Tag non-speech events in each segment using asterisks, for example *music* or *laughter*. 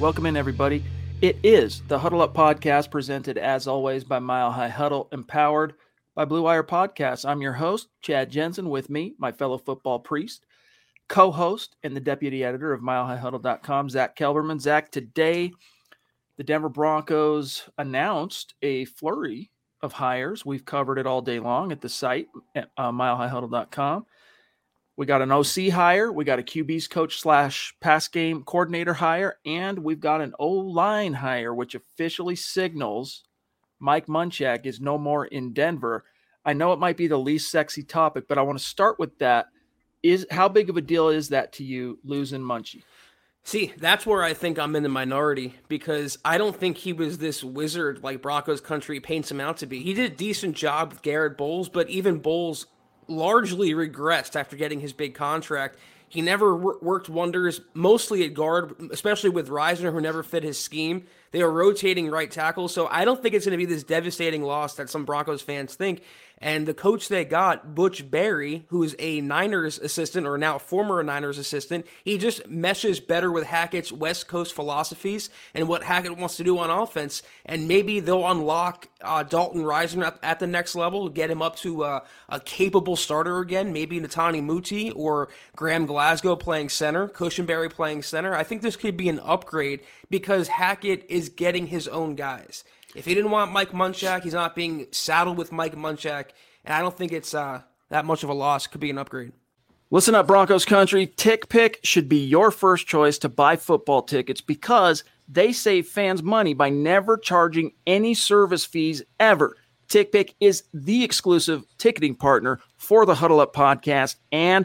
Welcome in, everybody. It is the Huddle Up Podcast, presented as always by Mile High Huddle, empowered by Blue Wire Podcasts. I'm your host, Chad Jensen, with me, my fellow football priest, co host, and the deputy editor of milehighhuddle.com, Zack Kelberman. Zack, today, the Denver Broncos announced a flurry of hires. We've covered it all day long at the site, at uh, milehighhuddle.com. We got an OC hire, we got a QB's coach slash pass game coordinator hire, and we've got an O line hire, which officially signals Mike Munchak is no more in Denver. I know it might be the least sexy topic, but I want to start with that. Is how big of a deal is that to you losing Munchie? See, that's where I think I'm in the minority because I don't think he was this wizard like Broncos country paints him out to be. He did a decent job with Garrett Bolles, but even Bolles largely regressed after getting his big contract. He never worked wonders, mostly at guard, especially with Risner, who never fit his scheme. They are rotating right tackle, so I don't think it's going to be this devastating loss that some Broncos fans think. And the coach they got, Butch Barry, who is a Niners assistant or now former Niners assistant, he just meshes better with Hackett's West Coast philosophies and what Hackett wants to do on offense. And maybe they'll unlock uh, Dalton Risner at, at, the next level, get him up to uh, a capable starter again. Maybe Netane Muti or Graham Glasgow playing center, Cushenberry playing center. I think this could be an upgrade because Hackett is getting his own guys. If he didn't want Mike Munchak, he's not being saddled with Mike Munchak, and I don't think it's uh, that much of a loss. Could be an upgrade. Listen up, Broncos country. TickPick should be your first choice to buy football tickets because they save fans money by never charging any service fees ever. TickPick is the exclusive ticketing partner for the Huddle Up podcast and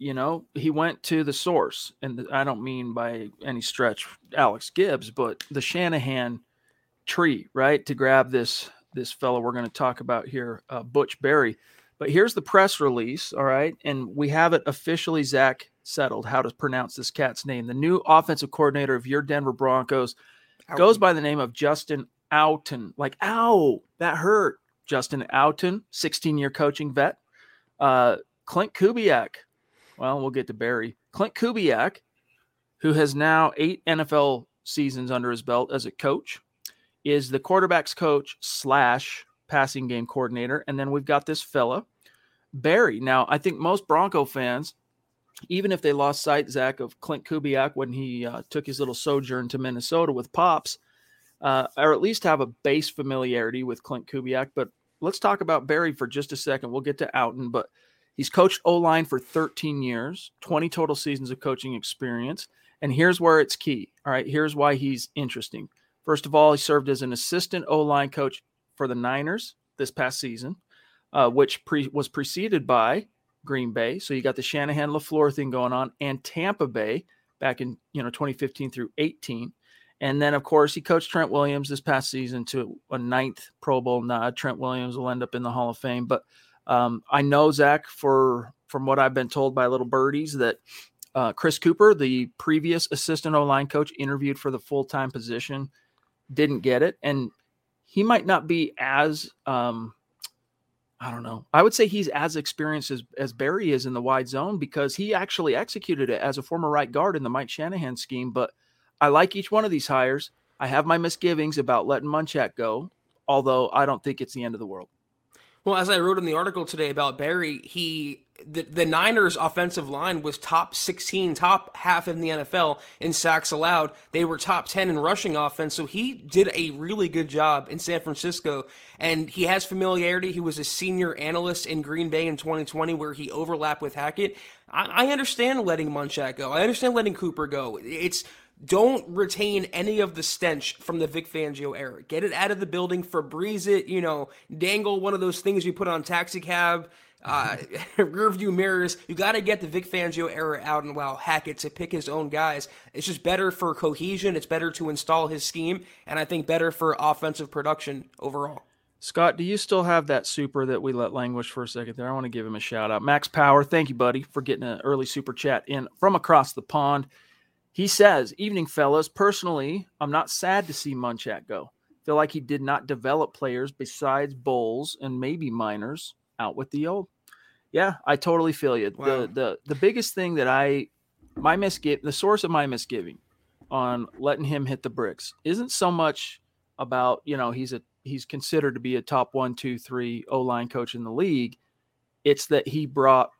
you know, he went to the source, and I don't mean by any stretch Alex Gibbs, but the Shanahan tree, right, to grab this this fellow we're going to talk about here, uh, Butch Barry. But here's the press release, all right, and we have it officially, Zack, settled how to pronounce this cat's name. The new offensive coordinator of your Denver Broncos goes by the name of Justin Outten. Like, ow, that hurt. Justin Outten, 16 year coaching vet. Uh, Klint Kubiak, well, we'll get to Barry. Klint Kubiak, who has now eight NFL seasons under his belt as a coach, is the quarterback's coach slash passing game coordinator. And then we've got this fella, Barry. Now, I think most Bronco fans, even if they lost sight, Zack, of Klint Kubiak when he uh, took his little sojourn to Minnesota with Pops, uh, or at least have a base familiarity with Klint Kubiak. But let's talk about Barry for just a second. We'll get to Outten, but He's coached O line for 13 years, 20 total seasons of coaching experience. And here's where it's key. All right. Here's why he's interesting. First of all, he served as an assistant O line coach for the Niners this past season, uh, which pre- was preceded by Green Bay. So you got the Shanahan LaFleur thing going on, and Tampa Bay back in you know 2015 through 18. And then, of course, he coached Trent Williams this past season to a ninth Pro Bowl nod. Trent Williams will end up in the Hall of Fame. But um, I know Zack, for from what I've been told by little birdies, that uh, Chris Cooper, the previous assistant O line coach, interviewed for the full time position, didn't get it, and he might not be as um, I don't know. I would say he's as experienced as, as Barry is in the wide zone because he actually executed it as a former right guard in the Mike Shanahan scheme. But I like each one of these hires. I have my misgivings about letting Munchak go, although I don't think it's the end of the world. Well, as I wrote in the article today about Barry, he the, the Niners offensive line was top 16, top half in the NFL in sacks allowed. They were top 10 in rushing offense. So he did a really good job in San Francisco and he has familiarity. He was a senior analyst in Green Bay in 2020 where he overlapped with Hackett. I, I understand letting Munchak go. I understand letting Cooper go. It's don't retain any of the stench from the Vic Fangio era. Get it out of the building, Febreze it, you know, dangle one of those things you put on taxi cab, uh, *laughs* rear view mirrors. You got to get the Vic Fangio era out and allow Hackett to pick his own guys. It's just better for cohesion. It's better to install his scheme, and I think better for offensive production overall. Scott, do you still have that super that we let languish for a second there? I want to give him a shout out. Max Power, thank you, buddy, for getting an early super chat in from across the pond. He says, Evening, fellas. Personally, I'm not sad to see Munchak go. Feel like he did not develop players besides Bolles and maybe Meinerz out with the old. Yeah, I totally feel you. Wow. The the the biggest thing that I my misgiving the source of my misgiving on letting him hit the bricks isn't so much about, you know, he's a he's considered to be a top one, two, three O line coach in the league. It's that he brought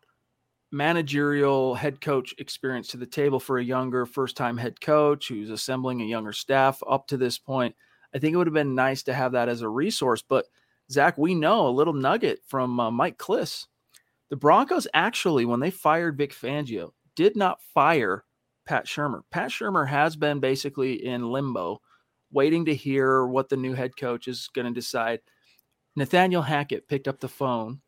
managerial head coach experience to the table for a younger first time head coach who's assembling a younger staff up to this point. I think it would have been nice to have that as a resource. But Zack, we know a little nugget from uh, Mike Klis. The Broncos actually, when they fired Vic Fangio, did not fire Pat Shurmur. Pat Shurmur has been basically in limbo, waiting to hear what the new head coach is going to decide. Nathaniel Hackett picked up the phone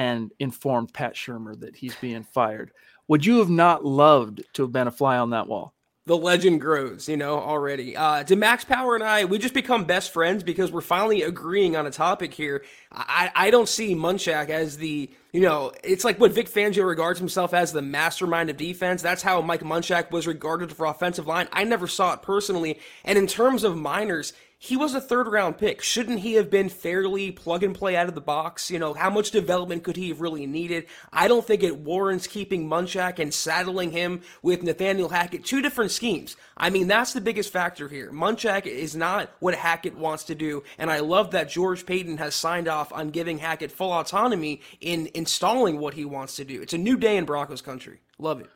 and informed Pat Shurmur that he's being fired. Would you have not loved to have been a fly on that wall? The legend grows, you know, already. Uh, to Max Power and I, we just become best friends because we're finally agreeing on a topic here. I, I don't see Munchak as the, you know, it's like what Vic Fangio regards himself as the mastermind of defense. That's how Mike Munchak was regarded for offensive line. I never saw it personally. And in terms of Meinerz, he was a third round pick. Shouldn't he have been fairly plug and play out of the box? You know, how much development could he have really needed? I don't think it warrants keeping Munchak and saddling him with Nathaniel Hackett. Two different schemes. I mean, that's the biggest factor here. Munchak is not what Hackett wants to do, and I love that George Paton has signed off on giving Hackett full autonomy in installing what he wants to do. It's a new day in Broncos country. Love it.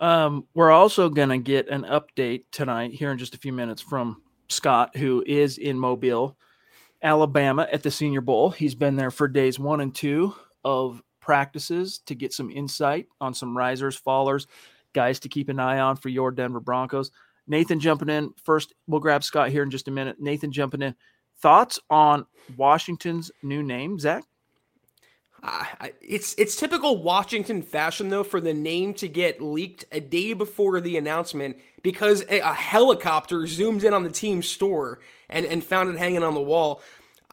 Um, we're also going to get an update tonight here in just a few minutes from Scott, who is in Mobile, Alabama at the Senior Bowl. He's been there for days one and two of practices to get some insight on some risers, fallers, guys to keep an eye on for your Denver Broncos. Nathan jumping in first. We'll grab Scott here in just a minute. Nathan jumping in. Thoughts on Washington's new name, Zack? Uh, it's it's typical Washington fashion though for the name to get leaked a day before the announcement because a, a helicopter zoomed in on the team store and, and found it hanging on the wall.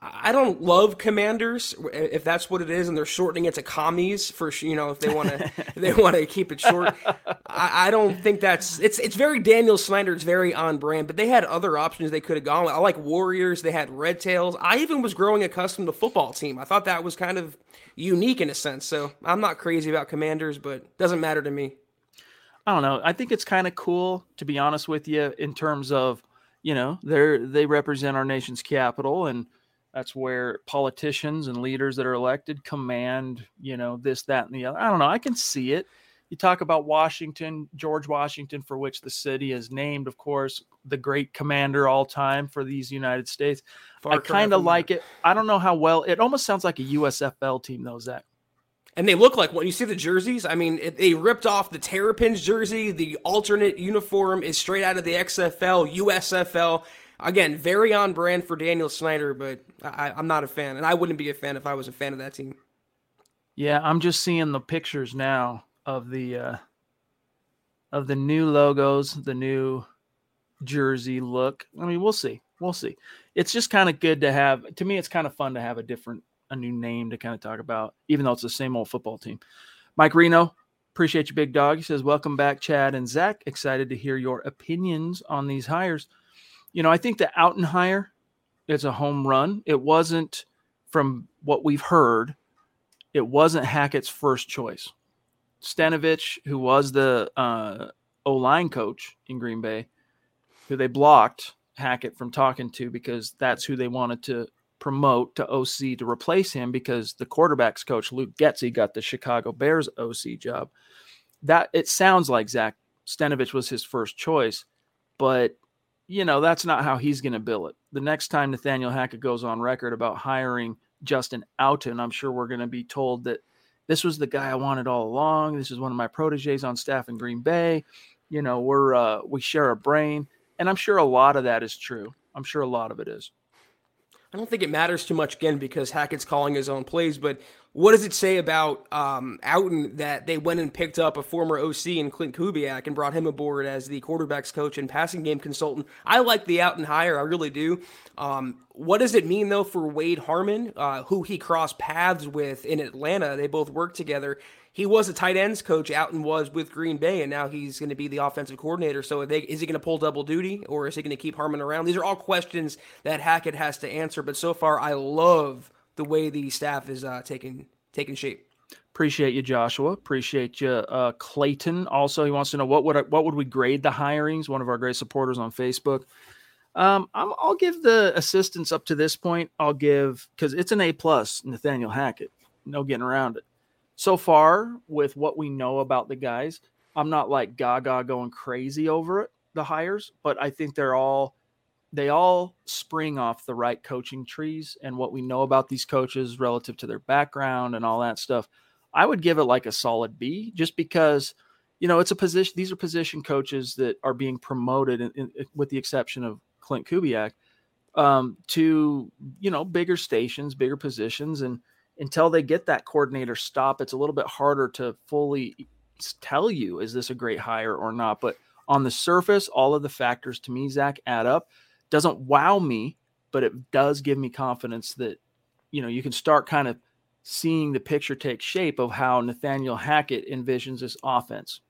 I don't love commanders if that's what it is, and they're shortening it to commies for you know if they want to they want to keep it short. I, I, don't think that's it's it's very Daniel Snyder. It's very on brand, but they had other options they could have gone. with. I like Warriors. They had Red Tails. I even was growing accustomed to football team. I thought that was kind of unique in a sense. So I'm not crazy about commanders, but doesn't matter to me. I don't know. I think it's kind of cool to be honest with you in terms of you know they're they represent our nation's capital and that's where politicians and leaders that are elected command, you know, this, that, and the other. I don't know. I can see it. You talk about Washington, George Washington, for which the city is named, of course, the great commander all time for these United States. Far I kind of like it. I don't know how well it almost sounds like a USFL team, though, Zack. And they look like when you see the jerseys. I mean, it, they ripped off the Terrapins jersey. The alternate uniform is straight out of the XFL, USFL. Again, very on brand for Daniel Snyder, but I, am not a fan, and I wouldn't be a fan if I was a fan of that team. Yeah, I'm just seeing the pictures now of the uh, of the new logos, the new jersey look. I mean, we'll see. We'll see. It's just kind of good to have. To me, it's kind of fun to have a different, a new name to kind of talk about, even though it's the same old football team. Mike Reno, appreciate you, big dog. He says, "Welcome back, Chad and Zach. Excited to hear your opinions on these hires." You know, I think the Outten hire is a home run. It wasn't, from what we've heard, it wasn't Hackett's first choice. Stenavich, who was the uh, O line coach in Green Bay, who they blocked Hackett from talking to because that's who they wanted to promote to OC to replace him because the quarterbacks coach Luke Getsy got the Chicago Bears OC job. That it sounds like Zach Stenavich was his first choice, but you know that's not how he's going to bill it. The next time Nathaniel Hackett goes on record about hiring Justin Outten, I'm sure we're going to be told that this was the guy I wanted all along. This is one of my proteges on staff in Green Bay. You know, we're uh, we share a brain, and I'm sure a lot of that is true. I'm sure a lot of it is. I don't think it matters too much again because Hackett's calling his own plays, but what does it say about um, Outten that they went and picked up a former OC in Klint Kubiak and brought him aboard as the quarterbacks coach and passing game consultant? I like the Outten hire, I really do. Um, what does it mean though for Wade Harman, uh, who he crossed paths with in Atlanta? They both worked together he was a tight ends coach Outten was with Green Bay, and now he's going to be the offensive coordinator. So they, is he going to pull double duty, or is he going to keep Harman around? These are all questions that Hackett has to answer. But so far, I love the way the staff is uh, taking taking shape. Appreciate you, Joshua. Appreciate you, uh, Clayton. Also, he wants to know what would I, what would we grade the hirings? One of our great supporters on Facebook. Um, i will give the assistants up to this point. I'll give because it's an A plus. Nathaniel Hackett, no getting around it so far with what we know about the guys, I'm not like gaga going crazy over it, the hires, but I think they're all they all spring off the right coaching trees and what we know about these coaches relative to their background and all that stuff. I would give it like a solid B just because you know, it's a position these are position coaches that are being promoted in, in, with the exception of Klint Kubiak um, to, you know, bigger stations, bigger positions and until they get that coordinator stop, it's a little bit harder to fully tell you is this a great hire or not. But on the surface, all of the factors to me, Zack, add up. Doesn't wow me, but it does give me confidence that you know you can start kind of seeing the picture take shape of how Nathaniel Hackett envisions this offense.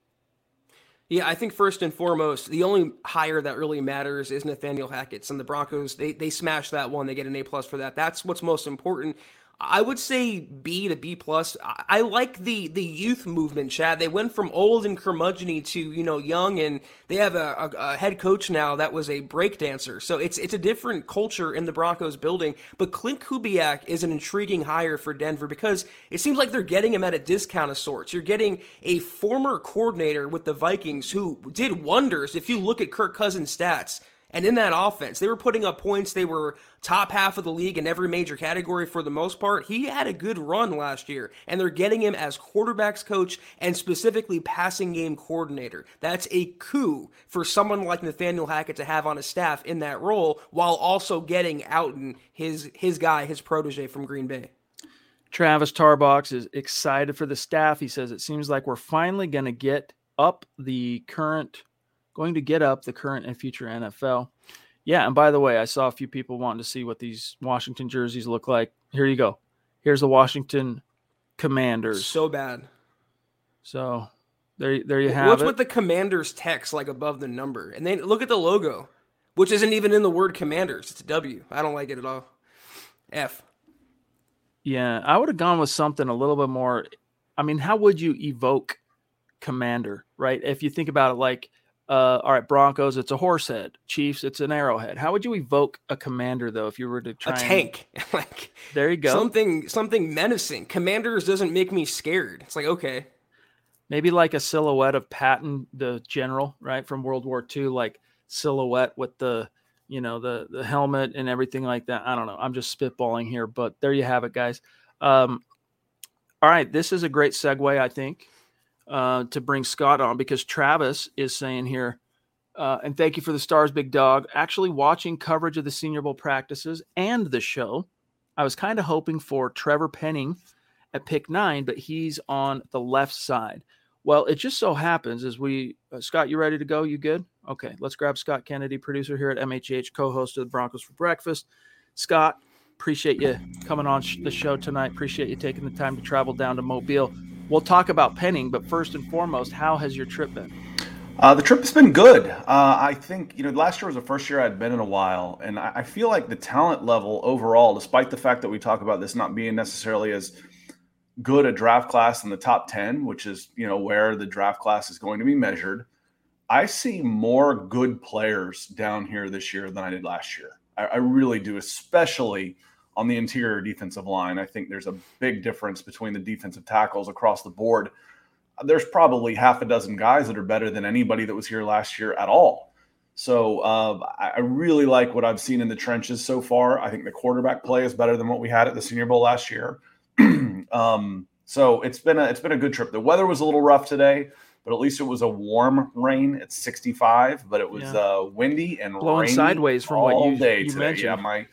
Yeah, I think first and foremost, the only hire that really matters is Nathaniel Hackett's and the Broncos. They they smash that one. They get an A plus for that. That's what's most important. I would say B to B plus. I like the the youth movement, Chad. They went from old and curmudgeony to you know young, and they have a, a, a head coach now that was a breakdancer. So it's it's a different culture in the Broncos building. But Klint Kubiak is an intriguing hire for Denver because it seems like they're getting him at a discount of sorts. You're getting a former coordinator with the Vikings who did wonders. If you look at Kirk Cousins' stats and in that offense, they were putting up points. They were top half of the league in every major category for the most part. He had a good run last year, and they're getting him as quarterbacks coach and specifically passing game coordinator. That's a coup for someone like Nathaniel Hackett to have on his staff in that role while also getting Outten his his guy, his protege from Green Bay. Travis Tarbox is excited for the staff. He says it seems like we're finally going to get up the current going to get up the current and future NFL. Yeah, and by the way, I saw a few people wanting to see what these Washington jerseys look like. Here you go. Here's the Washington Commanders. So bad. So there, there you have it. What's it. with the Commanders text like above the number? And then look at the logo, which isn't even in the word Commanders. It's a W. I don't like it at all. F. Yeah, I would have gone with something a little bit more. I mean, how would you evoke Commander, right? If you think about it, like – uh, all right, Broncos, it's a horse head. Chiefs, it's an arrowhead. How would you evoke a commander though if you were to try a tank? *laughs* like there you go, something something menacing. Commanders doesn't make me scared. It's like okay, maybe like a silhouette of Patton, the general, right from World War II, like silhouette with the you know the the helmet and everything like that. I don't know. I'm just spitballing here, but there you have it, guys. Um, all right, this is a great segue, I think uh, to bring Scott on because Travis is saying here, uh, and thank you for the stars, big dog. Actually, watching coverage of the Senior Bowl practices and the show, I was kind of hoping for Trevor Penning at pick nine, but he's on the left side. Well, it just so happens as we, uh, Scott, you ready to go? You good? Okay, let's grab Scott Kennedy, producer here at MHH, co host of the Broncos for Breakfast. Scott, appreciate you coming on sh- the show tonight. Appreciate you taking the time to travel down to Mobile. We'll talk about Penning, but first and foremost, how has your trip been? Uh, the trip has been good. Uh, I think, you know, last year was the first year I'd been in a while. And I, I feel like the talent level overall, despite the fact that we talk about this not being necessarily as good a draft class in the top 10, which is, you know, where the draft class is going to be measured, I see more good players down here this year than I did last year. I, I really do, especially on the interior defensive line. I think there's a big difference between the defensive tackles across the board there's probably half a dozen guys that are better than anybody that was here last year at all. So uh, I really like what I've seen in the trenches so far. I think the quarterback play is better than what we had at the Senior Bowl last year. *clears throat* um, so it's been a it's been a good trip. The weather was a little rough today, but at least it was a warm rain. It's 65, but it was yeah. uh, windy and blowing sideways from what you, day you today. mentioned. Yeah, my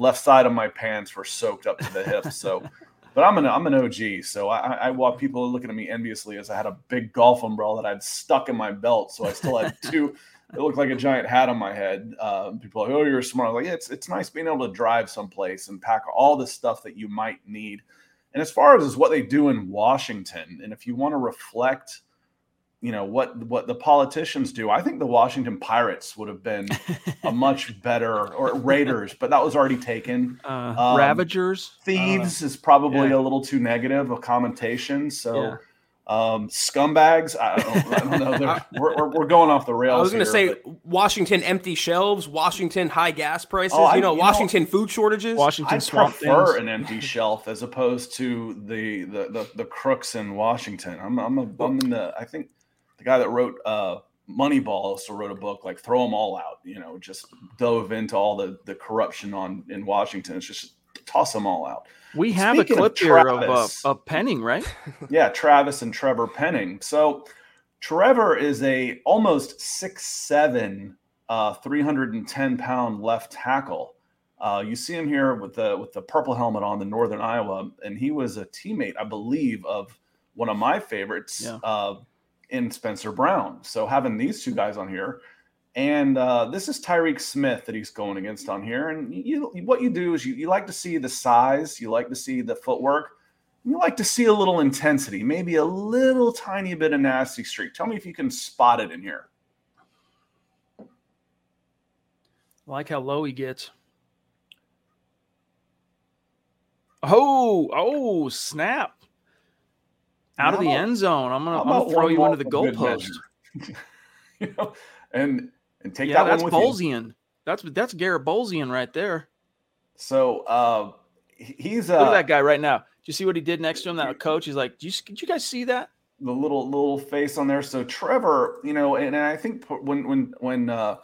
left side of my pants were soaked up to the hips. So *laughs* but I'm an I'm an OG, so I, I want people looking at me enviously as I had a big golf umbrella that I'd stuck in my belt, so I still had *laughs* two. it looked like a giant hat on my head. Uh, people are like, "Oh, you're smart." I'm like, yeah, it's it's nice being able to drive someplace and pack all the stuff that you might need. And as far as is what they do in Washington, and if you want to reflect you know what what the politicians do. I think the Washington Pirates would have been *laughs* a much better or Raiders, but that was already taken. Uh, um, Ravagers, thieves uh, is probably yeah. a little too negative a commentation. So. Yeah. Um, scumbags. I don't, I don't know. *laughs* we're, we're, we're, going off the rails. I was going to say but... Washington empty shelves, Washington high gas prices. Oh, I, you know, you Washington know, food shortages. Washington I prefer things. an empty *laughs* shelf as opposed to the, the the the crooks in Washington. I'm I'm a, I'm in the. I think the guy that wrote uh, Moneyball also wrote a book like "Throw Them All Out." You know, just dove into all the the corruption on in Washington. It's just toss them all out. We have Speaking a clip of here of, uh, of Penning, right? *laughs* yeah, Travis and Trevor Penning. So Trevor is a almost six seven, uh, 310 pound left tackle. Uh, you see him here with the with the purple helmet on the Northern Iowa, and he was a teammate, I believe, of one of my favorites, yeah. uh, in Spencer Brown. So having these two guys on here, and uh, this is Tyreke Smith that he's going against on here. And you, what you do is you, you like to see the size, you like to see the footwork, you like to see a little intensity, maybe a little tiny bit of nasty streak. Tell me if you can spot it in here. I like how low he gets. Oh, oh, snap out of the end zone. I'm gonna, I'm gonna throw you into the goalpost. *laughs* you know, and and take yeah, that that's one with Bolzian. You. That's that's Garrett Bolzian right there. So uh, he's uh, look at that guy right now. Do you see what he did next to him? That coach, he's like, "Did you, did you guys see that?" The little little face on there. So Trevor, you know, and, and I think when when when uh,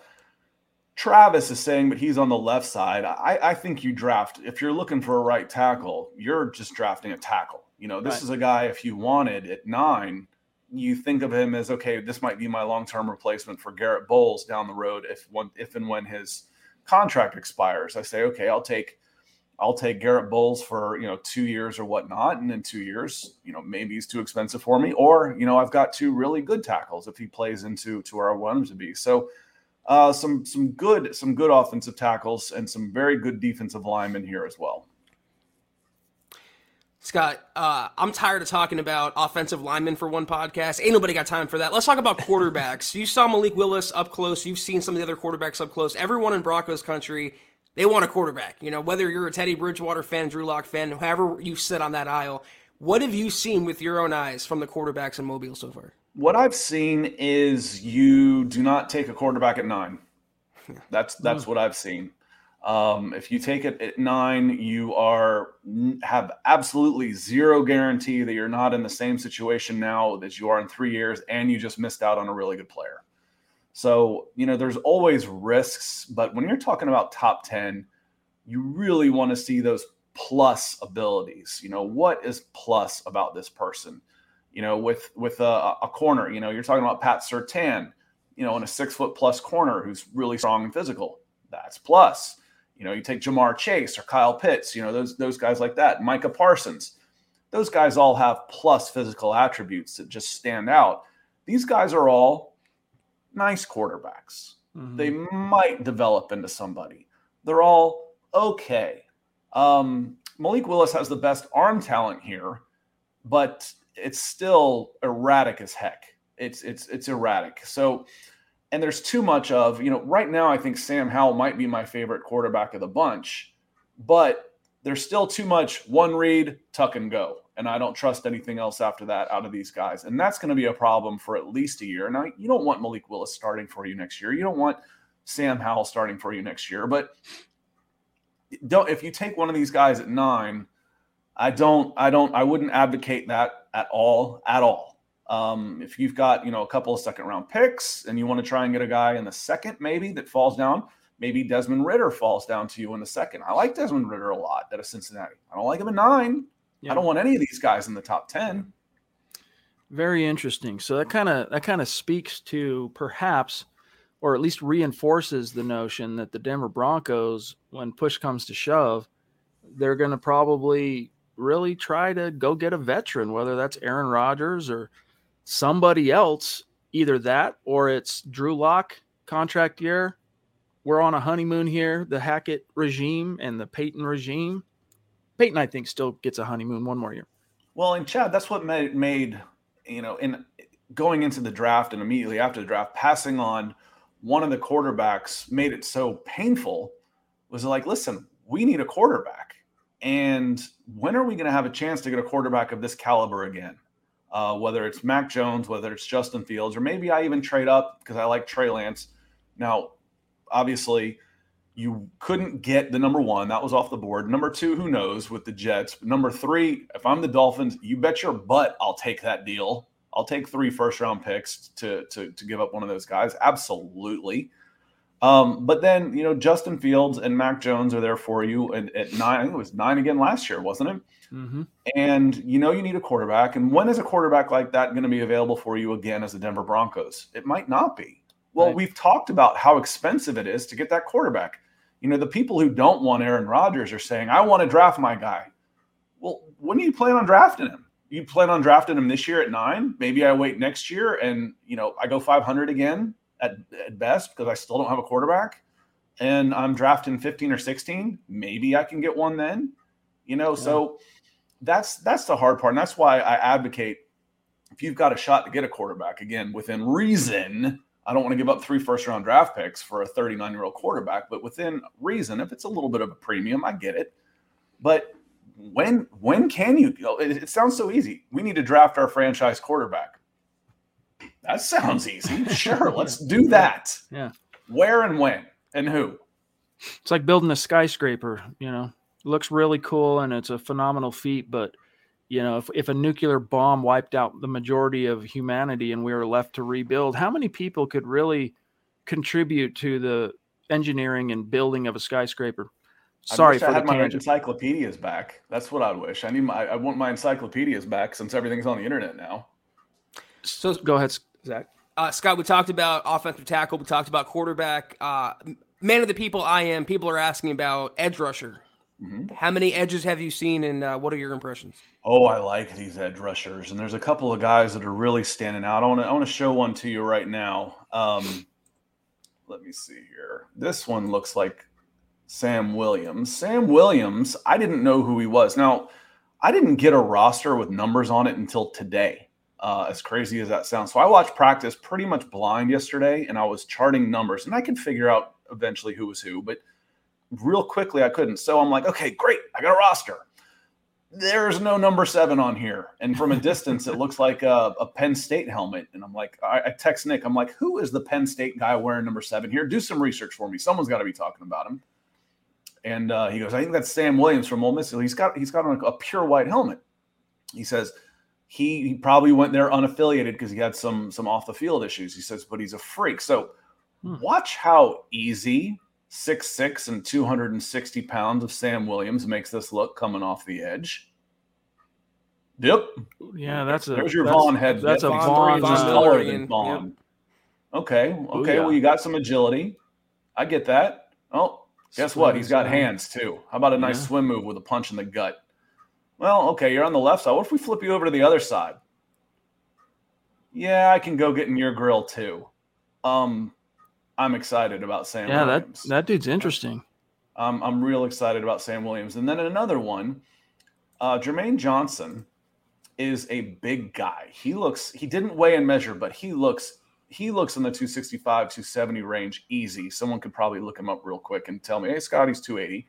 Travis is saying, but he's on the left side. I, I think you draft if you're looking for a right tackle, you're just drafting a tackle. You know, this right. is a guy, if you wanted at nine, you think of him as okay, this might be my long-term replacement for Garrett Bolles down the road if one if and when his contract expires. I say, okay, I'll take I'll take Garrett Bolles for you know two years or whatnot, and in two years, you know, maybe he's too expensive for me, or you know, I've got two really good tackles if he plays into to where I want him to be. So uh, some some good some good offensive tackles and some very good defensive linemen here as well. Scott, uh, I'm tired of talking about offensive linemen for one podcast. Ain't nobody got time for that. Let's talk about quarterbacks. you saw Malik Willis up close. You've seen some of the other quarterbacks up close. Everyone in Broncos country, they want a quarterback. You know, whether you're a Teddy Bridgewater fan, Drew Lock fan, however you sit on that aisle, what have you seen with your own eyes from the quarterbacks in Mobile so far? What I've seen is you do not take a quarterback at nine. *laughs* That's that's mm. what I've seen. Um, if you take it at nine, you are have absolutely zero guarantee that you're not in the same situation now that you are in three years, and you just missed out on a really good player. So you know there's always risks, but when you're talking about top ten, you really want to see those plus abilities. You know what is plus about this person? You know with with a, a corner, you know you're talking about Pat Surtain, you know in a six foot plus corner who's really strong and physical. That's plus you know, you take Ja'Marr Chase or Kyle Pitts, you know, those those guys like that, Micah Parsons. those guys all have plus physical attributes that just stand out. These guys are all nice quarterbacks. Mm-hmm. They might develop into somebody. They're all okay. Um, Malik Willis has the best arm talent here, but it's still erratic as heck. It's it's it's erratic. So, and there's too much of you know. Right now, I think Sam Howell might be my favorite quarterback of the bunch, but there's still too much one read, tuck and go and I don't trust anything else after that out of these guys. And that's going to be a problem for at least a year. Now, you don't want Malik Willis starting for you next year. You don't want Sam Howell starting for you next year. But don't if you take one of these guys at nine, I don't, I don't, I wouldn't advocate that at all, at all. Um, if you've got you know a couple of second round picks and you want to try and get a guy in the second maybe that falls down, maybe Desmond Ridder falls down to you in the second. I like Desmond Ridder a lot out of Cincinnati. I don't like him at nine. Yeah. I don't want any of these guys in the top 10. Very interesting. So that kind of that kind of speaks to perhaps or at least reinforces the notion that the Denver Broncos when push comes to shove, they're going to probably really try to go get a veteran whether that's Aaron Rodgers or somebody else, either that or it's Drew Lock contract year. We're on a honeymoon here, the Hackett regime and the Paton regime Paton, I think, still gets a honeymoon one more year. Well, and Chad, that's what made, made you know, in going into the draft and immediately after the draft, passing on one of the quarterbacks made it so painful. Was like, listen, we need a quarterback, and when are we going to have a chance to get a quarterback of this caliber again? Uh, whether it's Mac Jones, whether it's Justin Fields, or maybe I even trade up because I like Trey Lance. Now, obviously, you couldn't get the number one. That was off the board. Number two, who knows with the Jets. Number three, if I'm the Dolphins, you bet your butt I'll take that deal. I'll take three first round picks to to, to give up one of those guys. Absolutely. Um, but then you know Justin Fields and Mac Jones are there for you and at nine. It was nine again last year, wasn't it? Mm-hmm. And you know you need a quarterback. And when is a quarterback like that going to be available for you again as the Denver Broncos? It might not be. Well, right. we've talked about how expensive it is to get that quarterback. You know, the people who don't want Aaron Rodgers are saying, I want to draft my guy. Well, when do you plan on drafting him? You plan on drafting him this year at nine? Maybe I wait next year and, you know, I go 500 again at, at best because I still don't have a quarterback and I'm drafting 15 or 16. Maybe I can get one then, you know, yeah. so that's, that's the hard part. And that's why I advocate if you've got a shot to get a quarterback again within reason, I don't want to give up three first round draft picks for a 39 year old quarterback, but within reason, if it's a little bit of a premium, I get it. But when when can you go? It, it sounds so easy. We need to draft our franchise quarterback. That sounds easy. *laughs* Sure, let's do that. Yeah. Where and when and who? It's like building a skyscraper, you know. It looks really cool and it's a phenomenal feat, but you know, if, if a nuclear bomb wiped out the majority of humanity and we were left to rebuild, how many people could really contribute to the engineering and building of a skyscraper? Sorry for I had my encyclopedias back. That's what I'd wish. I need my, I want my encyclopedias back since everything's on the internet now. So go ahead, Zack. Uh, Scott, we talked about offensive tackle. We talked about quarterback. Uh, man of the people I am. People are asking about edge rusher. Mm-hmm. How many edges have you seen, and uh, what are your impressions? Oh, I like these edge rushers, and there's a couple of guys that are really standing out. I want to I want to show one to you right now. Um, let me see here. This one looks like Sam Williams. Sam Williams, I didn't know who he was. Now, I didn't get a roster with numbers on it until today. Uh, as crazy as that sounds, so I watched practice pretty much blind yesterday, and I was charting numbers, and I could figure out eventually who was who, but real quickly I couldn't. So I'm like, okay, great, I got a roster. There's no number seven on here, and from a distance, it looks like a, a, Penn State helmet. And I'm like, I, I text Nick, I'm like, who is the Penn State guy wearing number seven here? Do some research for me. Someone's got to be talking about him. And uh, he goes, I think that's Sam Williams from Ole Miss. He's got he's got on a, a pure white helmet. He says he, he probably went there unaffiliated because he had some some off the field issues. He says, but he's a freak. So hmm. watch how easy six six and 260 pounds of Sam Williams makes this look coming off the edge. Yep. Yeah, that's a there's your Von head. That's a Von, Von taller than Von. Yep. Okay. Okay. Well, you got some agility. I get that. Oh, guess what? He's got hands too. How about a nice yeah. swim move with a punch in the gut? Well, okay, you're on the left side. What if we flip you over to the other side? Yeah, I can go get in your grill too. Um, I'm excited about Sam. Yeah, Williams. that that dude's interesting. Um, I'm real excited about Sam Williams. And then another one, uh, Jermaine Johnson is a big guy. He looks. He didn't weigh and measure, but he looks. He looks in the 265, 270 range easy. Someone could probably look him up real quick and tell me, hey, Scott, he's 280.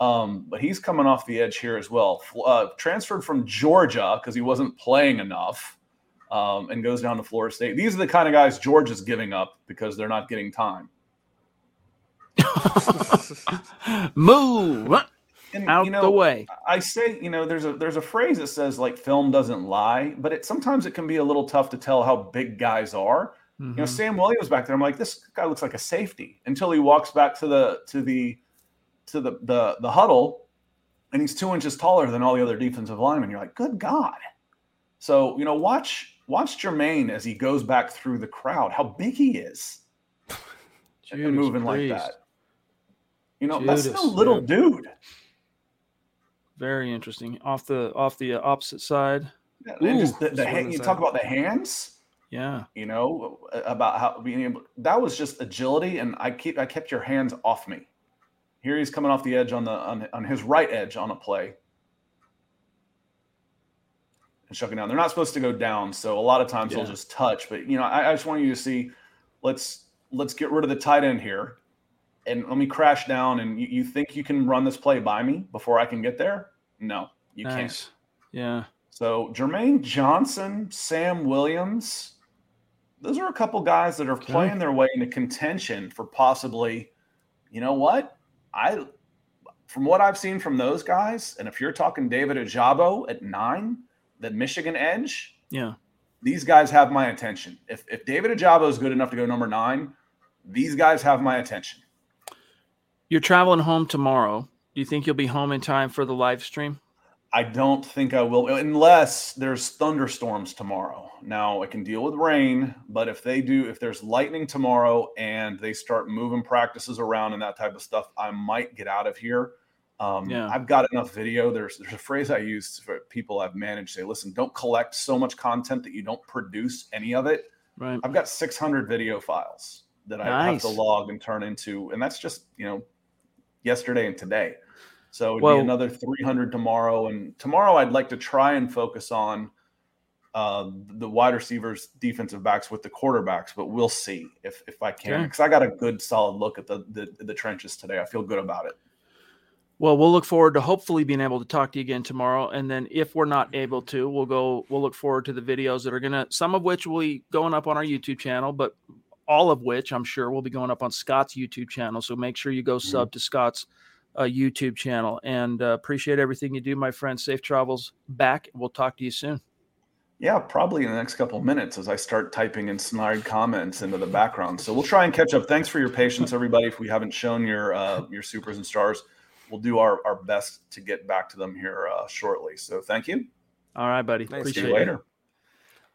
Um, but he's coming off the edge here as well. Uh, transferred from Georgia because he wasn't playing enough um, and goes down to Florida State. These are the kind of guys George is giving up because they're not getting time. *laughs* Move And, out you know, the way. I say, you know, there's a there's a phrase that says like film doesn't lie, but it sometimes it can be a little tough to tell how big guys are. You know, Mhm. Sam Williams back there. I'm like, this guy looks like a safety until he walks back to the to the to the the, the huddle, and he's two inches taller than all the other defensive linemen. You're like, good God. So you know, watch watch Jermaine as he goes back through the crowd. How big he is, *laughs* and moving Priest. like that. You know, that's Judas, no little yeah. dude. Very interesting. Off the off the uh, opposite side. Yeah, and just the, the hand, you talk about the hands. Yeah. you know about how being able that was just agility and i keep i kept your hands off me here he's coming off the edge on the on, on his right edge on a play and shucking down they're not supposed to go down so a lot of times Yeah. they'll just touch but you know I, I just want you to see let's let's get rid of the tight end here and let me crash down and you, you think you can run this play by me before i can get there no you can't. Yeah. so Jermaine Johnson, Sam Williams, those are a couple guys that are Okay. playing their way into contention for possibly, you know what? I from what I've seen from those guys, and if you're talking David Ajabo at nine, the Michigan edge, Yeah. these guys have my attention. If if David Ojabo is good enough to go number nine, these guys have my attention. You're traveling home tomorrow. Do you think you'll be home in time for the live stream? I don't think I will, unless there's thunderstorms tomorrow. Now I can deal with rain, but if they do, if there's lightning tomorrow and they start moving practices around and that type of stuff, I might get out of here. Um, Yeah. I've got enough video. There's there's a phrase I use for people I've managed. Say, listen, don't collect so much content that you don't produce any of it. Right. I've got 600 video files that I have to log and turn into, and that's just you know yesterday and today. So it'd Well- be another 300 tomorrow, and tomorrow I'd like to try and focus on uh, the wide receivers, defensive backs with the quarterbacks, but we'll see if if I can Okay. because I got a good solid look at the, the the trenches today. I feel good about it. Well, we'll look forward to hopefully being able to talk to you again tomorrow. And then if we're not able to, we'll go, we'll look forward to the videos that are going to, some of which will be going up on our YouTube channel, but all of which I'm sure will be going up on Scott's YouTube channel. So make sure you go sub to Scott's uh, YouTube channel and uh, appreciate everything you do, my friend. Safe travels back. We'll talk to you soon. Yeah, probably in the next couple of minutes as I start typing in snide comments into the background. So we'll try and catch up. Thanks for your patience, everybody. If we haven't shown your uh, your supers and stars, we'll do our, our best to get back to them here uh, shortly. So thank you. All right, buddy. Nice. See Appreciate you it. later.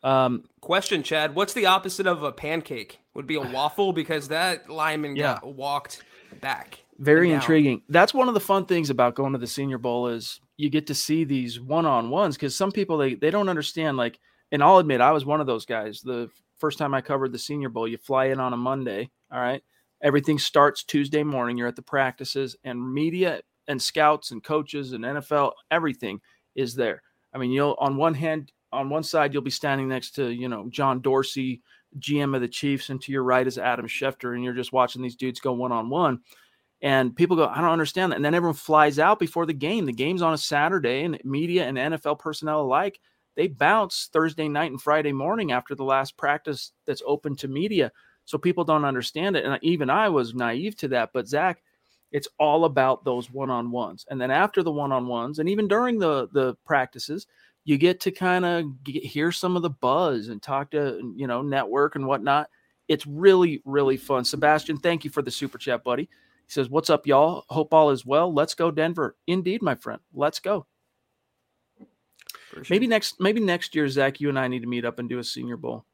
Um, Question, Chad. What's the opposite of a pancake? Would be a *sighs* waffle because that lineman Yeah. got walked back. very intriguing. That's one of the fun things about going to the Senior Bowl is you get to see these one-on-ones because some people they they don't understand. Like, and I'll admit I was one of those guys. The first time I covered the Senior Bowl, you fly in on a Monday. All right, everything starts Tuesday morning. You're at the practices, and media and scouts and coaches and NFL everything is there. I mean, you'll on one hand, on one side, you'll be standing next to you know John Dorsey, GM of the Chiefs, and to your right is Adam Schefter, and you're just watching these dudes go one on one. And people go, I don't understand that. And then everyone flies out before the game. The game's on a Saturday, and media and NFL personnel alike, they bounce Thursday night and Friday morning after the last practice that's open to media. So people don't understand it. And even I was naive to that. But Zack, it's all about those one-on-ones. And then after the one-on-ones, and even during the the practices, you get to kind of hear some of the buzz and talk to you know network and whatnot. It's really really fun. Sebastian, thank you for the super chat, buddy. He says, "What's up, y'all? Hope all is well. Let's go, Denver. Indeed, my friend. Let's go. Maybe next, maybe next year, Zach, you and I need to meet up and do a Senior Bowl.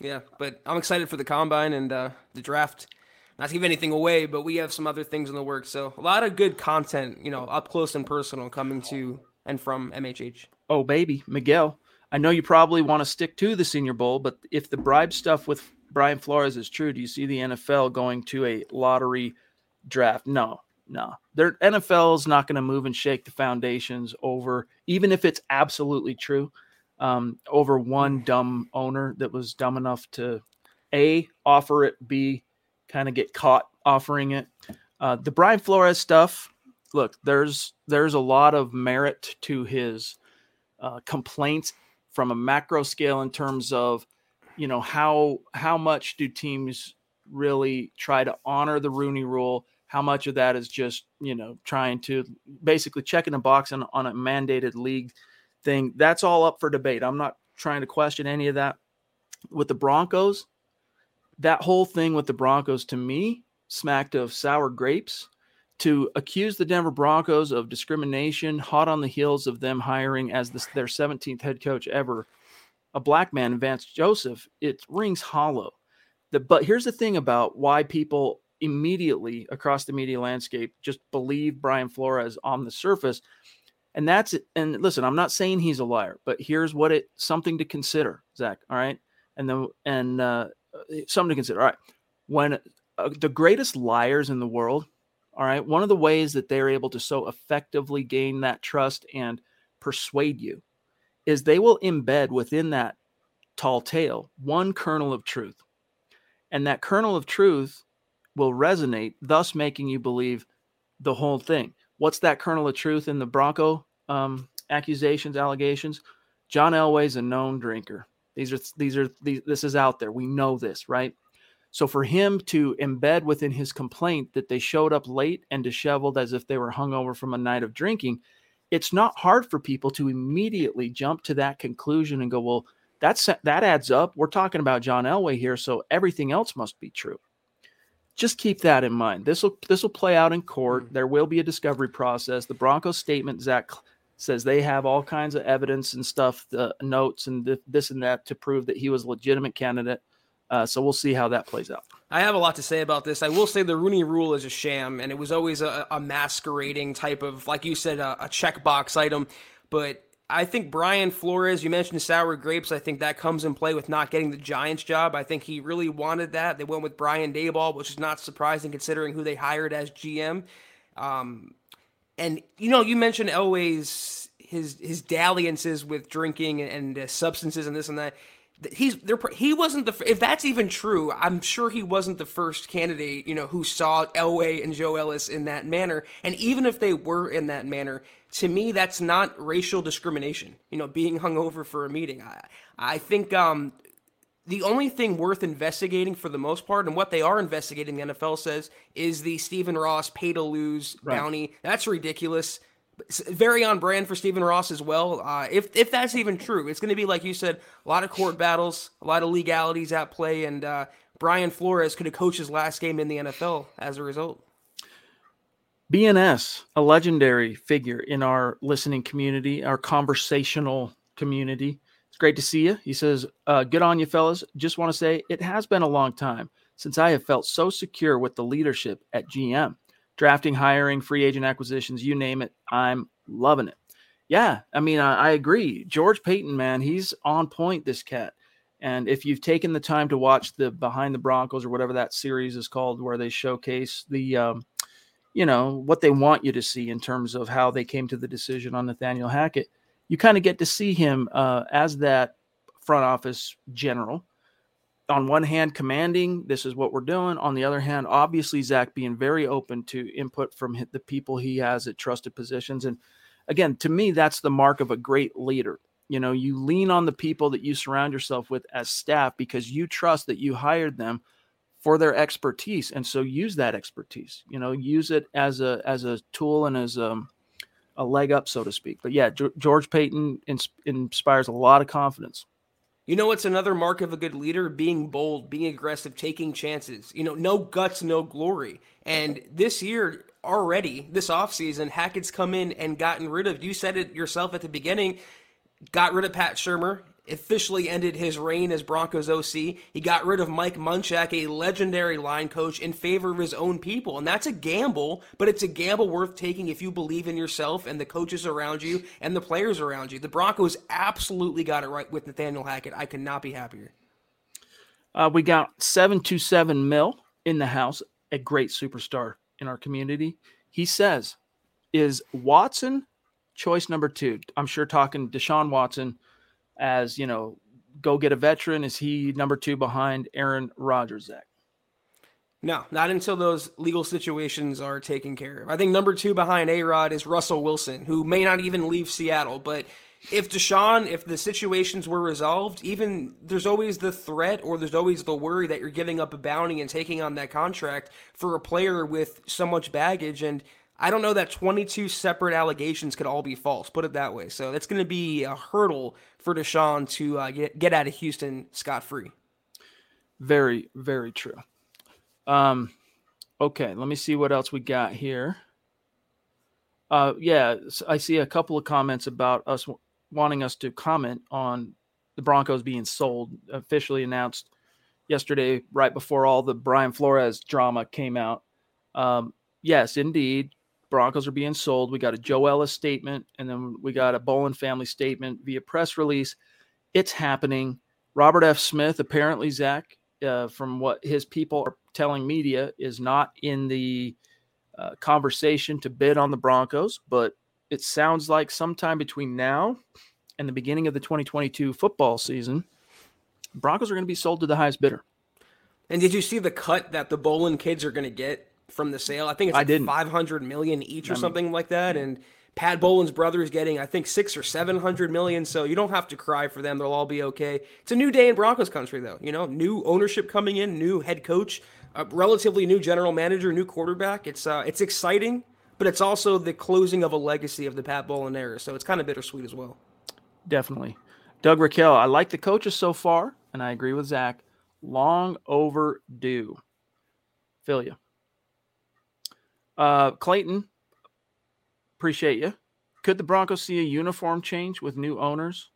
Yeah, but I'm excited for the combine and uh, the draft. Not to give anything away, but we have some other things in the works. So a lot of good content, you know, up close and personal coming to and from MHH. Oh, baby, Miguel. I know you probably want to stick to the Senior Bowl, but if the bribe stuff with Brian Flores is true, do you see the NFL going to a lottery draft? No, no. Their NFL is not going to move and shake the foundations over, even if it's absolutely true, um, over one dumb owner that was dumb enough to a offer it, b kind of get caught offering it. Uh, the Brian Flores stuff, look, there's there's a lot of merit to his uh, complaints from a macro scale in terms of you know how how much do teams really try to honor the Rooney Rule? How much of that is just you know trying to basically checking a box on, on a mandated league thing? That's all up for debate. I'm not trying to question any of that. With the Broncos, that whole thing with the Broncos to me smacked of sour grapes to accuse the Denver Broncos of discrimination, hot on the heels of them hiring as this, their 17th head coach ever, a black man, Vance Joseph, it rings hollow. The, but here's the thing about why people immediately across the media landscape just believe Brian Flores on the surface. And that's it. And listen, I'm not saying he's a liar, but here's what it something to consider, Zack. All right. And then, and uh, something to consider. All right. When uh, the greatest liars in the world all right. One of the ways that they're able to so effectively gain that trust and persuade you is they will embed within that tall tale one kernel of truth. And that kernel of truth will resonate, thus making you believe the whole thing. What's that kernel of truth in the Bronco um, accusations, allegations? John Elway's a known drinker. These are these are these, this is out there. We know this, right? So for him to embed within his complaint that they showed up late and disheveled as if they were hungover from a night of drinking, it's not hard for people to immediately jump to that conclusion and go, well, that's that adds up. We're talking about John Elway here, so everything else must be true. Just keep that in mind. This will this will play out in court. Mm. There will be a discovery process. The Broncos statement, Zack says they have all kinds of evidence and stuff, the notes and this and that to prove that he was a legitimate candidate. Uh, so we'll see how that plays out. I have a lot to say about this. I will say the Rooney Rule is a sham, and it was always a, a masquerading type of, like you said, a, a checkbox item. But I think Brian Flores, you mentioned sour grapes. I think that comes in play with not getting the Giants job. I think he really wanted that. They went with Brian Daboll, which is not surprising considering who they hired as GM. Um, and you know, you mentioned Elway's his his dalliances with drinking and, and substances and this and that. He's there he wasn't the if that's even true i'm sure he wasn't the first candidate you know who saw elway and joe ellis in that manner. And even if they were in that manner to me that's not racial discrimination you know being hung over for a meeting. I i think um the only thing worth investigating for the most part, and what they are investigating, the NFL says, is the Stephen Ross pay to lose right. bounty. That's ridiculous very on brand for Stephen Ross as well. Uh, if if that's even true, it's going to be like you said, a lot of court battles, a lot of legalities at play, and uh, Brian Flores could have coached his last game in the NFL as a result. BNS, a legendary figure in our listening community, our conversational community. It's great to see you. He says, uh, "Good on you, fellas. Just want to say it has been a long time since I have felt so secure with the leadership at GM." drafting, hiring, free agent acquisitions, you name it. I'm loving it. Yeah, I mean, I, I, agree. George Paton, man, he's on point, this cat. And if you've taken the time to watch the Behind the Broncos or whatever that series is called, where they showcase the, um, you know, what they want you to see in terms of how they came to the decision on Nathaniel Hackett, you kind of get to see him uh, as that front office general. On one hand commanding this is what we're doing. On the other hand obviously zack being very open to input from the people he has at trusted positions. And again to me that's the mark of a great leader. You know you lean on the people that you surround yourself with as staff because you trust that you hired them for their expertise. And so use that expertise you know use it as a as a tool and as a, um, a leg up so to speak but yeah george paton ins- inspires a lot of confidence you know what's another mark of a good leader? Being bold, being aggressive, taking chances. You know, no guts, no glory. And this year already, this offseason, Hackett's come in and gotten rid of, you said it yourself at the beginning, got rid of Pat Shurmur. Officially ended his reign as Broncos OC. He got rid of Mike Munchak, a legendary line coach, in favor of his own people. And that's a gamble, but it's a gamble worth taking if you believe in yourself and the coaches around you and the players around you. The Broncos absolutely got it right with Nathaniel Hackett. I could not be happier. Uh, we got 727 Mil in the house, a great superstar in our community. He says, Is Watson choice number two? I'm sure talking Deshaun Watson as, you know, go get a veteran. Is he number two behind Aaron Rodgers, Zack? No, not until those legal situations are taken care of. I think number two behind A Rod is Russell Wilson, who may not even leave Seattle, but if Deshaun, if the situations were resolved, even there's always the threat or there's always the worry that you're giving up a bounty and taking on that contract for a player with so much baggage. And I don't know that 22 separate allegations could all be false, put it that way. So that's going to be a hurdle for Deshaun to uh, get, get out of Houston scot free. Very, very true. Um, okay, let me see what else we got here. Uh, yeah, I see a couple of comments about us wanting us to comment on the Broncos being sold, officially announced yesterday, right before all the Brian Flores drama came out. Um, yes, indeed, Broncos are being sold. We got a Joe Ellis statement, and then we got a Bowlen family statement via press release. It's happening. Robert F. Smith, apparently, Zack, uh, from what his people are telling media, is not in the uh, conversation to bid on the Broncos, but it sounds like sometime between now and the beginning of the 2022 football season, Broncos are going to be sold to the highest bidder. And did you see the cut that the Bowlen kids are going to get from the sale? I think it's like I didn't. 500 million each or I mean, something like that. And Pat Bowlen's brother is getting, I think, six or 700 million. So you don't have to cry for them. They'll all be okay. It's a new day in Broncos country, though. You know, new ownership coming in, new head coach, a relatively new general manager, new quarterback. It's uh, it's exciting but it's also the closing of a legacy of the Pat Bowlen era. So it's kind of bittersweet as well. Definitely. Doug Raquel, I like the coaches so far, and I agree with Zack. Long overdue. Feel you. Uh, Clayton, appreciate you. Could the Broncos see a uniform change with new owners?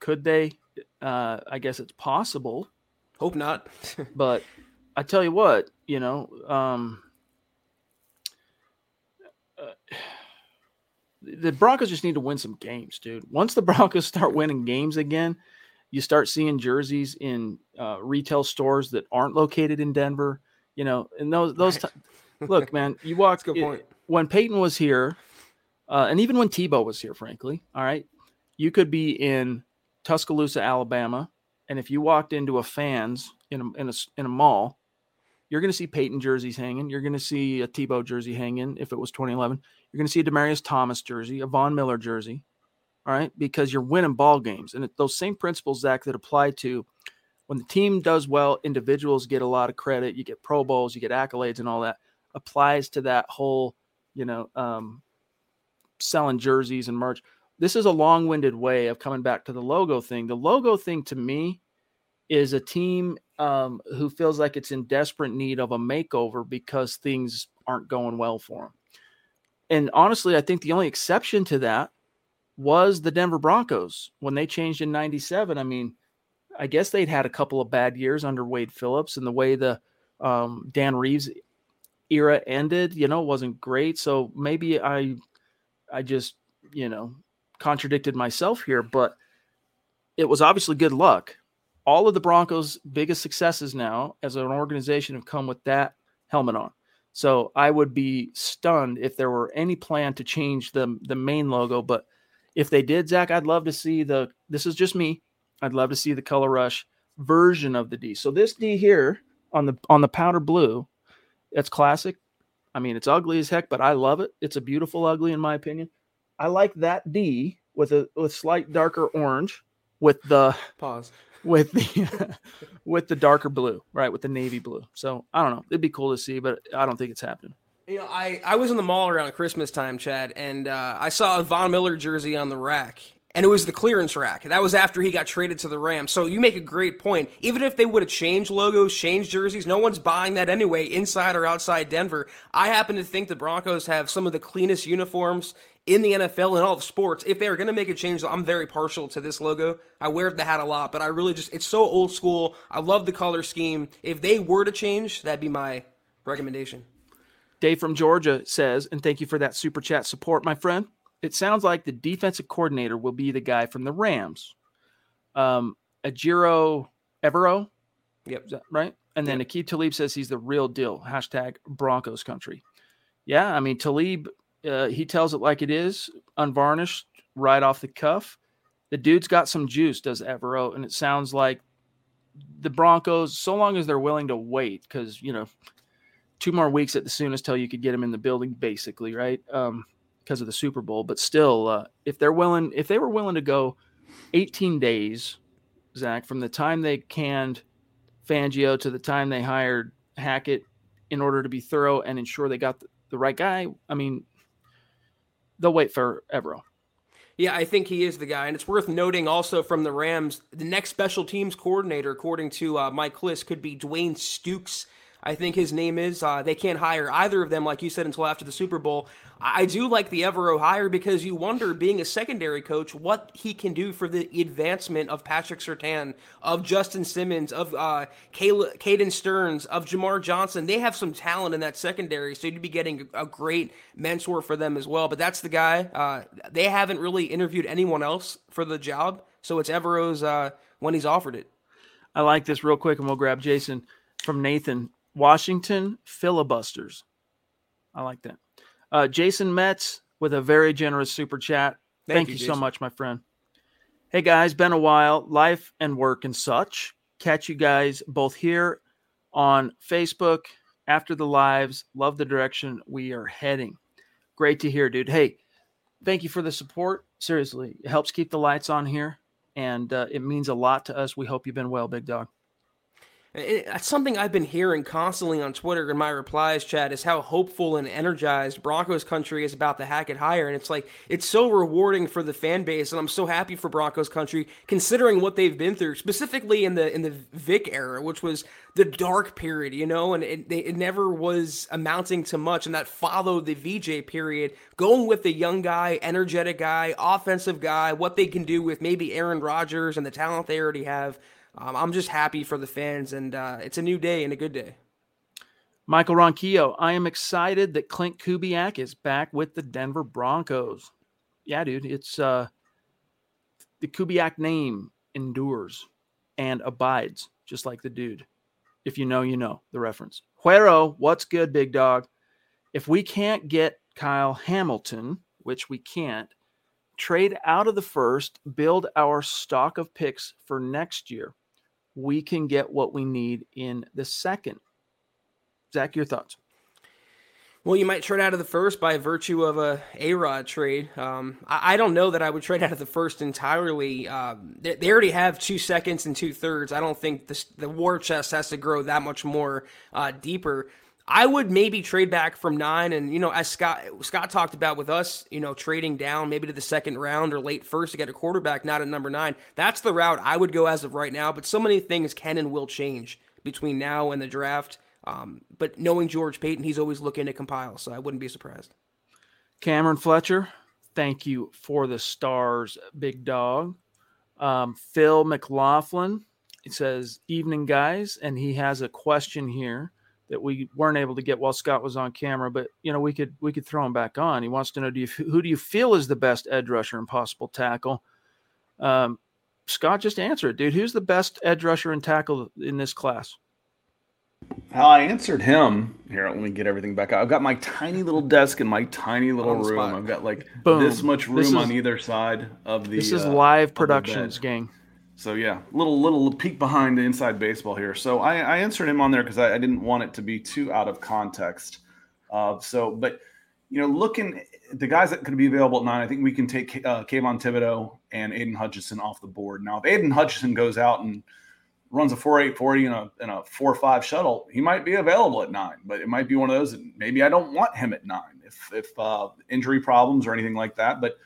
Could they? Uh, I guess it's possible. Hope not. *laughs* but I tell you what, you know, um, the Broncos just need to win some games, dude. Once the *laughs* Broncos start winning games again, you start seeing jerseys in uh, retail stores that aren't located in Denver. You know, and those those. Right. T- look, man, you walk. good point. when Peyton was here, uh, and even when Tebow was here, frankly, all right, you could be in Tuscaloosa, Alabama, and if you walked into a fans in a in a, in a mall, you're going to see Peyton jerseys hanging. You're going to see a Tebow jersey hanging if it was 2011. You're going to see a Demaryius Thomas jersey, a Von Miller jersey, all right, because you're winning ball games. And those same principles, Zack, that apply to when the team does well, individuals get a lot of credit. You get Pro Bowls, you get accolades, and all that applies to that whole, you know, um, selling jerseys and merch. This is a long winded way of coming back to the logo thing. The logo thing to me is a team um, who feels like it's in desperate need of a makeover because things aren't going well for them. And honestly, I think the only exception to that was the Denver Broncos when they changed in 97. I mean, I guess they'd had a couple of bad years under Wade Phillips and the way the um, Dan Reeves era ended, you know, wasn't great. So maybe I, I just, you know, contradicted myself here, but it was obviously good luck all of the Broncos' biggest successes now as an organization have come with that helmet on. So I would be stunned if there were any plan to change the the main logo. But if they did, Zack, I'd love to see the. This is just me. I'd love to see the color rush version of the D. So this D here on the on the powder blue, it's classic. I mean, it's ugly as heck, but I love it. It's a beautiful ugly in my opinion. I like that D with a with slight darker orange with the *sighs* pause with the *laughs* with the darker blue, right? With the navy blue. So I don't know. It'd be cool to see, but I don't think it's happening. You know, I, I was in the mall around Christmas time, Chad, and uh, I saw a Von Miller jersey on the rack, and it was the clearance rack. That was after he got traded to the Rams. So you make a great point. Even if they would have changed logos, changed jerseys, no one's buying that anyway, inside or outside Denver. I happen to think the Broncos have some of the cleanest uniforms in the NFL and all the sports. If they're going to make a change, I'm very partial to this logo. I wear the hat a lot, but I really just, it's so old school. I love the color scheme. If they were to change, that'd be my recommendation. Dave from Georgia says, and thank you for that super chat support, my friend it sounds like the defensive coordinator will be the guy from the Rams. Um, Ejiro Evero. Yep. right? And then yep. Aqib Talib says he's the real deal. Hashtag Broncos country. Yeah, I mean Talib, uh, he tells it like it is, unvarnished, right off the cuff. The dude's got some juice, does Evero, and it sounds like the Broncos, so long as they're willing to wait, because you know, two more weeks at the soonest till you could get him in the building, basically, right? Um, because of the Super Bowl, but still, uh, if they're willing, if they were willing to go 18 days, Zack, from the time they canned Fangio to the time they hired Hackett in order to be thorough and ensure they got the, the right guy, I mean, they'll wait for Evero. Yeah, I think he is the guy. And it's worth noting also from the Rams, the next special teams coordinator, according to uh, Mike Klis, could be Dwayne Stukes. I think his name is. Uh, they can't hire either of them, like you said, until after the Super Bowl. I do like the Evero hire because you wonder, being a secondary coach, what he can do for the advancement of Patrick Surtain, of Justin Simmons, of uh, Caden Sterns, of Jamar Johnson. They have some talent in that secondary, so you'd be getting a great mentor for them as well. But that's the guy. Uh, they haven't really interviewed anyone else for the job, so it's Evero's uh, when he's offered it. I like this real quick, and we'll grab Jason from Nathan. Washington filibusters. I like that. Uh, Jason Metz with a very generous super chat. Thank, Thank you, you so much, my friend. Hey guys, been a while. Life and work and such. Catch you guys both here on Facebook after the lives. Love the direction we are heading. Great to hear, dude. Hey, thank you for the support. Seriously, it helps keep the lights on here, and uh, it means a lot to us. We hope you've been well, big dog. It's something I've been hearing constantly on Twitter in my replies, Chad, is how hopeful and energized Broncos country is about the Hackett hire. And it's like, it's so rewarding for the fan base. And I'm so happy for Broncos country, considering what they've been through, specifically in the in the Vic era, which was the dark period, you know, and it, it never was amounting to much. And that followed the VJ period, going with the young guy, energetic guy, offensive guy, what they can do with maybe Aaron Rodgers and the talent they already have. Um, I'm just happy for the fans, and uh, it's a new day and a good day. Michael Ronquillo, I am excited that Klint Kubiak is back with the Denver Broncos. Yeah, dude, it's uh, the Kubiak name endures and abides, just like the dude. If you know, you know the reference. Huero, what's good, big dog? If we can't get Kyle Hamilton, which we can't, trade out of the first, build our stock of picks for next year we can get what we need in the second. Zack, your thoughts? Well, you might trade out of the first by virtue of a A Rod trade. Um, I, I, don't know that I would trade out of the first entirely. Um, they, they, already have two seconds and two thirds. I don't think this, the war chest has to grow that much more uh, deeper. I would maybe trade back from nine, and you know, as Scott Scott talked about with us, you know, trading down maybe to the second round or late first to get a quarterback, not at number nine. That's the route I would go as of right now. But so many things can and will change between now and the draft. Um, but knowing George Paton, he's always looking to compile, so I wouldn't be surprised. Cameron Fletcher, thank you for the stars, big dog. Um, Phil McLaughlin, it says, "Evening, guys," and he has a question here that we weren't able to get while Scott was on camera, but you know we could we could throw him back on. He wants to know do you who do you feel is the best edge rusher and possible tackle? Um, Scott just answer it, dude. Who's the best edge rusher and tackle in this class? How I answered him here. Let me get everything back out. I've got my tiny little desk in my tiny little room. Spot. I've got like Boom. this much room this is, on either side of the. This is uh, live productions, gang. So yeah, little little peek behind the inside baseball here. So I, I answered him on there because I, I, didn't want it to be too out of context. Uh, so, but you know, looking the guys that could be available at nine, I think we can take uh, Kayvon Thibodeaux and Aidan Hutchinson off the board. Now, if Aidan Hutchinson goes out and runs a four eight forty and a and a four five shuttle, he might be available at nine. But it might be one of those that maybe I don't want him at nine if if uh, injury problems or anything like that. But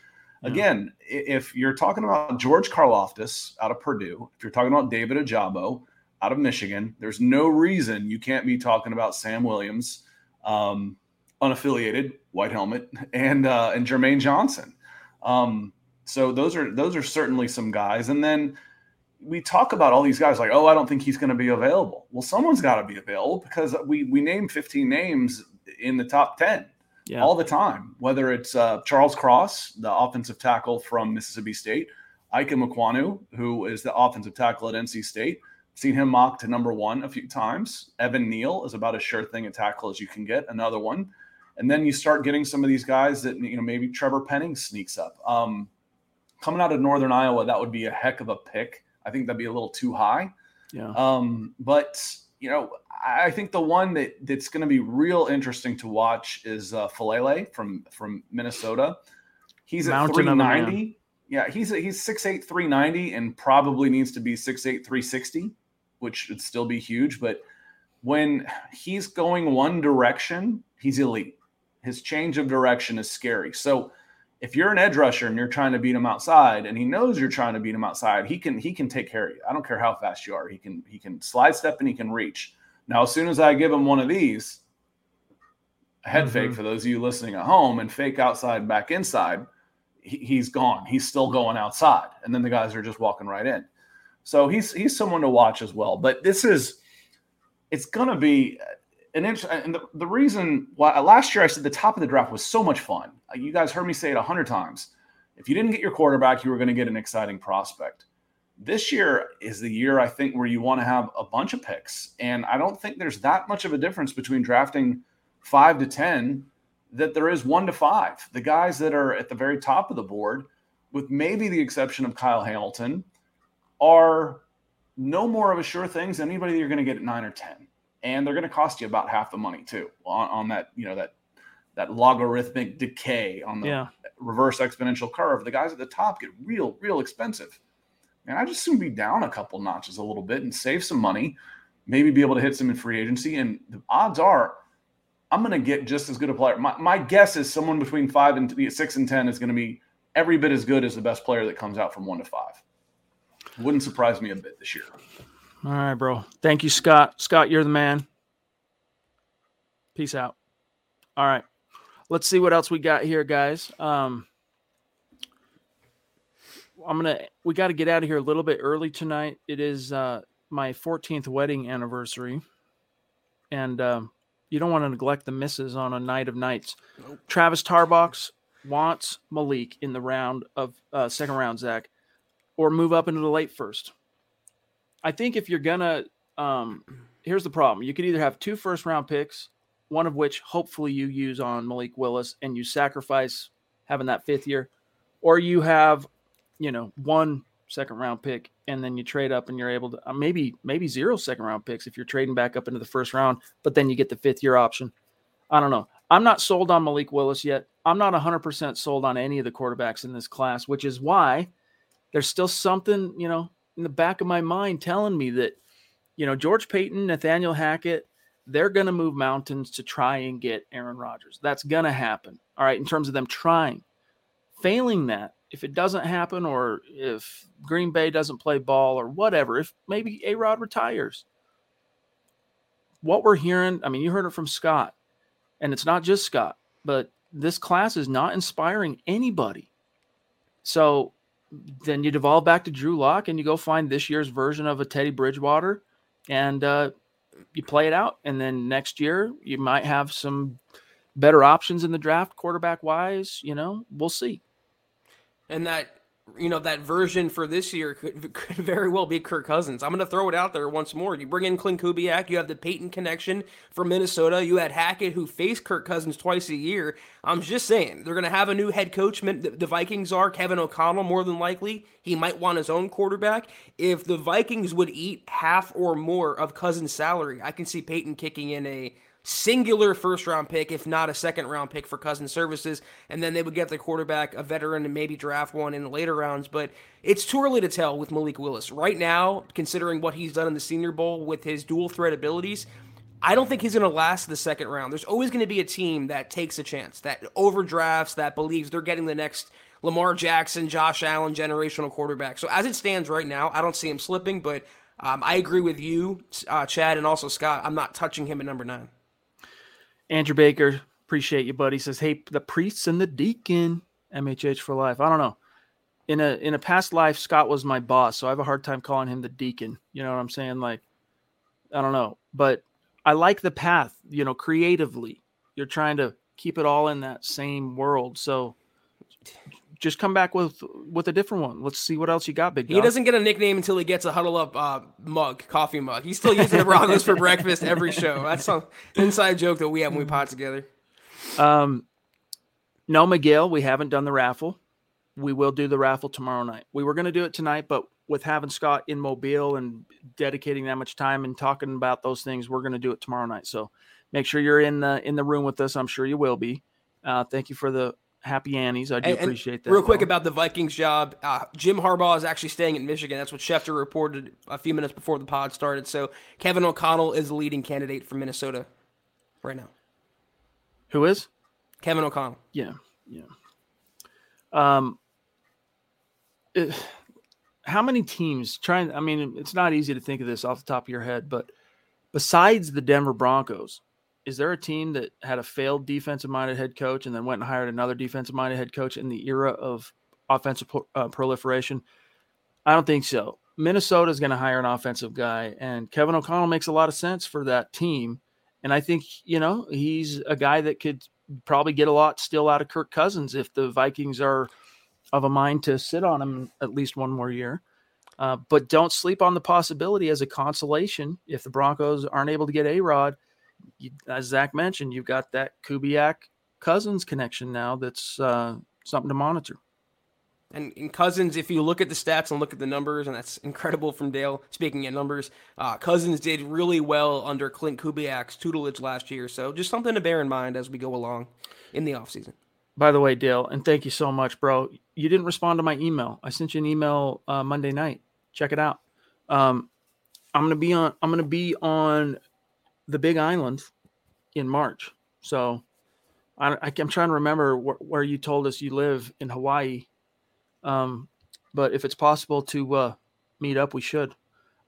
Again, if you're talking about George Karlaftis out of Purdue, if you're talking about David Ojabo out of Michigan, there's no reason you can't be talking about Sam Williams, um, unaffiliated, white helmet, *laughs* and uh, and Jermaine Johnson. Um, so those are those are certainly some guys. And then we talk about all these guys like, oh, I don't think he's going to be available. Well, someone's got to be available because we we name 15 names in the top 10 yeah. all the time, whether it's uh, Charles Cross, the offensive tackle from Mississippi State, Ike Ekwonu, who is the offensive tackle at NC State. Seen him mocked to number one a few times. Evan Neal is about as sure thing a tackle as you can get. Another one, and then you start getting some of these guys that you know maybe Trevor Penning sneaks up. Um, coming out of Northern Iowa, that would be a heck of a pick. I think that'd be a little too high. Yeah. Um, but you know, I think the one that that's going to be real interesting to watch is uh, Faalele from from Minnesota. He's Mountain at 390. Yeah, he's a, he's 6'8", 390 and probably needs to be 6'8", 360, which would still be huge. But when he's going one direction, he's elite. His change of direction is scary. So if you're an edge rusher and you're trying to beat him outside and he knows you're trying to beat him outside, he can he can take care of you. I don't care how fast you are. He can he can slide step and he can reach. Now, as soon as I give him one of these, a head mm-hmm. fake for those of you listening at home, and fake outside, back inside, he, he's gone. He's still going outside, and then the guys are just walking right in. So he's he's someone to watch as well. But this is it's going to be an interesting. Uh, and the, the reason why uh, last year I said the top of the draft was so much fun. Uh, you guys heard me say it a hundred times. If you didn't get your quarterback, you were going to get an exciting prospect this year is the year I think where you want to have a bunch of picks. And I don't think there's that much of a difference between drafting five to 10 that there is one to five. The guys that are at the very top of the board, with maybe the exception of Kyle Hamilton, are no more of a sure things than anybody you're going to get at nine or 10. And they're going to cost you about half the money too on, on that, you know, that that logarithmic decay on the yeah. reverse exponential curve. The guys at the top get real, real expensive and I just soon be down a couple notches a little bit and save some money, maybe be able to hit some in free agency. And the odds are I'm going to get just as good a player. My, my guess is someone between five and six and 10 is going to be every bit as good as the best player that comes out from one to five. Wouldn't surprise me a bit this year. All right, bro. Thank you, Scott. Scott, you're the man. Peace out. All right. Let's see what else we got here, guys. Um, I'm gonna. We got to get out of here a little bit early tonight. It is uh, my 14th wedding anniversary, and um, you don't want to neglect the misses on a night of nights. Nope. Travis Tarbox wants Malik in the round of uh, second round, Zack, or move up into the late first. I think if you're gonna, um, here's the problem: you could either have two first round picks, one of which hopefully you use on Malik Willis, and you sacrifice having that fifth year, or you have you know, one second round pick and then you trade up and you're able to uh, maybe maybe zero second round picks if you're trading back up into the first round, but then you get the fifth year option. I don't know. I'm not sold on Malik Willis yet. I'm not 100% sold on any of the quarterbacks in this class, which is why there's still something, you know, in the back of my mind telling me that, you know, George Paton, Nathaniel Hackett, they're going to move mountains to try and get Aaron Rodgers. That's going to happen. All right. In terms of them trying. Failing that, if it doesn't happen or if Green Bay doesn't play ball or whatever, if maybe A Rod retires, what we're hearing, I mean, you heard it from Scott, and it's not just Scott, but this class is not inspiring anybody. So then you devolve back to Drew Lock and you go find this year's version of a Teddy Bridgewater and uh, you play it out. And then next year, you might have some better options in the draft, quarterback wise. You know, we'll see and that you know that version for this year could, *laughs* could very well be Kirk Cousins. I'm going to throw it out there once more. You bring in Klint Kubiak, you have the Paton connection from Minnesota. You had Hackett, who faced Kirk Cousins twice a year. I'm just saying they're going to have a new head coach. The Vikings are Kevin O'Connell, more than likely. He might want his own quarterback. If the Vikings would eat half or more of Cousins' salary, I can see Paton kicking in a singular first round pick, if not a second round pick for Cousin services. And then they would get the quarterback, a veteran, and maybe draft one in the later rounds. But it's too early to tell with Malik Willis. Right now, considering what he's done in the Senior Bowl with his dual threat abilities, I don't think he's going to last the second round. There's always going to be a team that takes a chance, that overdrafts, that believes they're getting the next Lamar Jackson, Josh Allen, generational quarterback. So as it stands right now, I don't see him slipping, but um, I agree with you, uh, Chad, and also Scott. I'm not touching him at number nine. Andrew Baker, appreciate you, buddy. Says, "Hey, the priests and the deacon, MHH for life." I don't know. In a in a past life, Scott was my boss, so I have a hard time calling him the deacon. You know what I'm saying? Like, I don't know, but I like the path. You know, creatively, you're trying to keep it all in that same world. So just come back with with a different one. Let's see what else you got, big. He doesn't get a nickname until he gets a huddle up uh, mug, coffee mug. He's still using the Broncos for breakfast every show. That's some inside joke that we have when we pot together. Um, no, Miguel, we haven't done the raffle. We will do the raffle tomorrow night. We were going to do it tonight, but with having Scott in Mobile and dedicating that much time and talking about those things, we're going to do it tomorrow night. So make sure you're in the in the room with us. I'm sure you will be. Uh, thank you for the happy Annie's. I do and, appreciate that. Real quick about the Vikings job, uh, Jim Harbaugh is actually staying in Michigan. That's what Schefter reported a few minutes before the pod started. So Kevin O'Connell is the leading candidate for Minnesota right now. Who is? Kevin O'Connell. Yeah, yeah. Um, it, how many teams trying? I mean, it's not easy to think of this off the top of your head, but besides the Denver Broncos, is there a team that had a failed defensive minded head coach and then went and hired another defensive minded head coach in the era of offensive uh, proliferation? I don't think so. Minnesota is going to hire an offensive guy, and Kevin O'Connell makes a lot of sense for that team. And I think, you know, he's a guy that could probably get a lot still out of Kirk Cousins if the Vikings are of a mind to sit on him at least one more year. Uh, but don't sleep on the possibility as a consolation if the Broncos aren't able to get A Rod you, as Zack mentioned, you've got that Kubiak Cousins connection now. That's uh, something to monitor. And in Cousins, if you look at the stats and look at the numbers, and that's incredible from Dale. Speaking of numbers, uh, Cousins did really well under Klint Kubiak's tutelage last year. So just something to bear in mind as we go along in the offseason. By the way, Dale, and thank you so much, bro. You didn't respond to my email. I sent you an email uh, Monday night. Check it out. Um, I'm gonna be on. I'm gonna be on the Big Island in March. So I, am trying to remember wh- where you told us you live in Hawaii. Um, but if it's possible to uh, meet up, we should.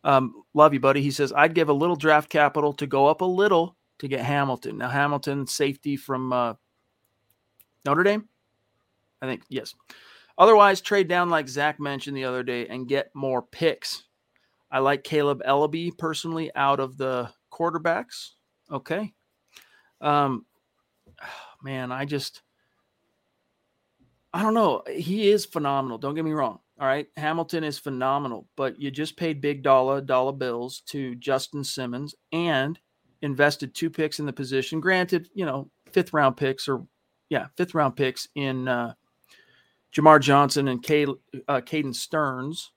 Um, love you, buddy. He says, I'd give a little draft capital to go up a little to get Hamilton. Now, Hamilton, safety from uh, Notre Dame? I think, yes. Otherwise, trade down like Zack mentioned the other day and get more picks. I like Kaleb Eleby personally out of the quarterbacks. Okay. Um, *sighs* man, I just, I don't know. He is phenomenal. Don't get me wrong. All right. Hamilton is phenomenal, but you just paid big dollar, dollar bills to Justin Simmons and invested two picks in the position. Granted, you know, fifth round picks or, yeah, fifth round picks in uh, Jamar Johnson and Kay, uh, Caden Sterns.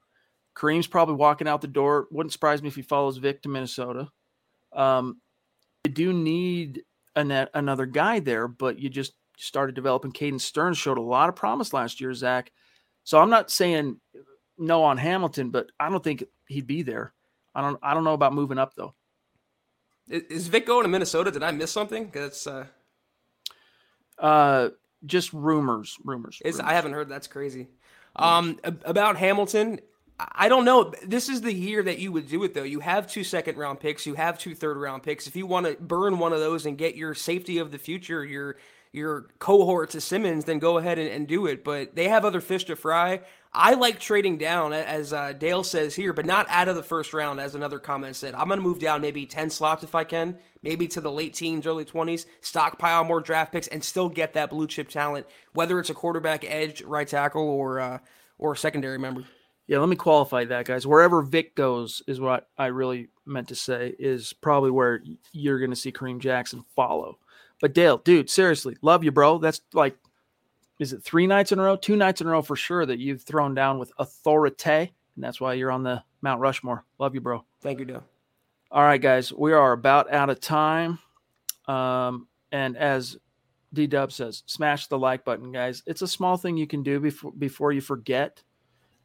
Kareem's probably walking out the door. Wouldn't surprise me if he follows Vic to Minnesota. Um, you do need net, another guy there, but you just started developing. Caden Sterns showed a lot of promise last year, Zack. So I'm not saying no on Hamilton, but I don't think he'd be there. I don't. I don't know about moving up though. Is Vic going to Minnesota? Did I miss something? Because uh... uh, just rumors, rumors, rumors. I haven't heard. That's crazy. Um, about Hamilton, I don't know. This is the year that you would do it, though. You have two second round picks, you have two third round picks. If you want to burn one of those and get your safety of the future, your your cohort to Simmons, then go ahead and, and do it. But they have other fish to fry. I like trading down, as uh, Dale says here, but not out of the first round, as another comment said. I'm going to move down maybe 10 slots if I can, maybe to the late teens, early 20s, stockpile more draft picks, and still get that blue chip talent, whether it's a quarterback, edge, right tackle, or uh, or secondary member. Yeah, let me qualify that, guys. Wherever Vic goes is what I really meant to say is probably where you're going to see Kareem Jackson follow. But Dale, dude, seriously, love you, bro. That's like, is it three nights in a row, two nights in a row for sure that you've thrown down with authority, and that's why you're on the Mount Rushmore. Love you, bro. Thank you, Dale. All right, guys, we are about out of time. Um, and as D Dub says, smash the like button, guys. It's a small thing you can do before before you forget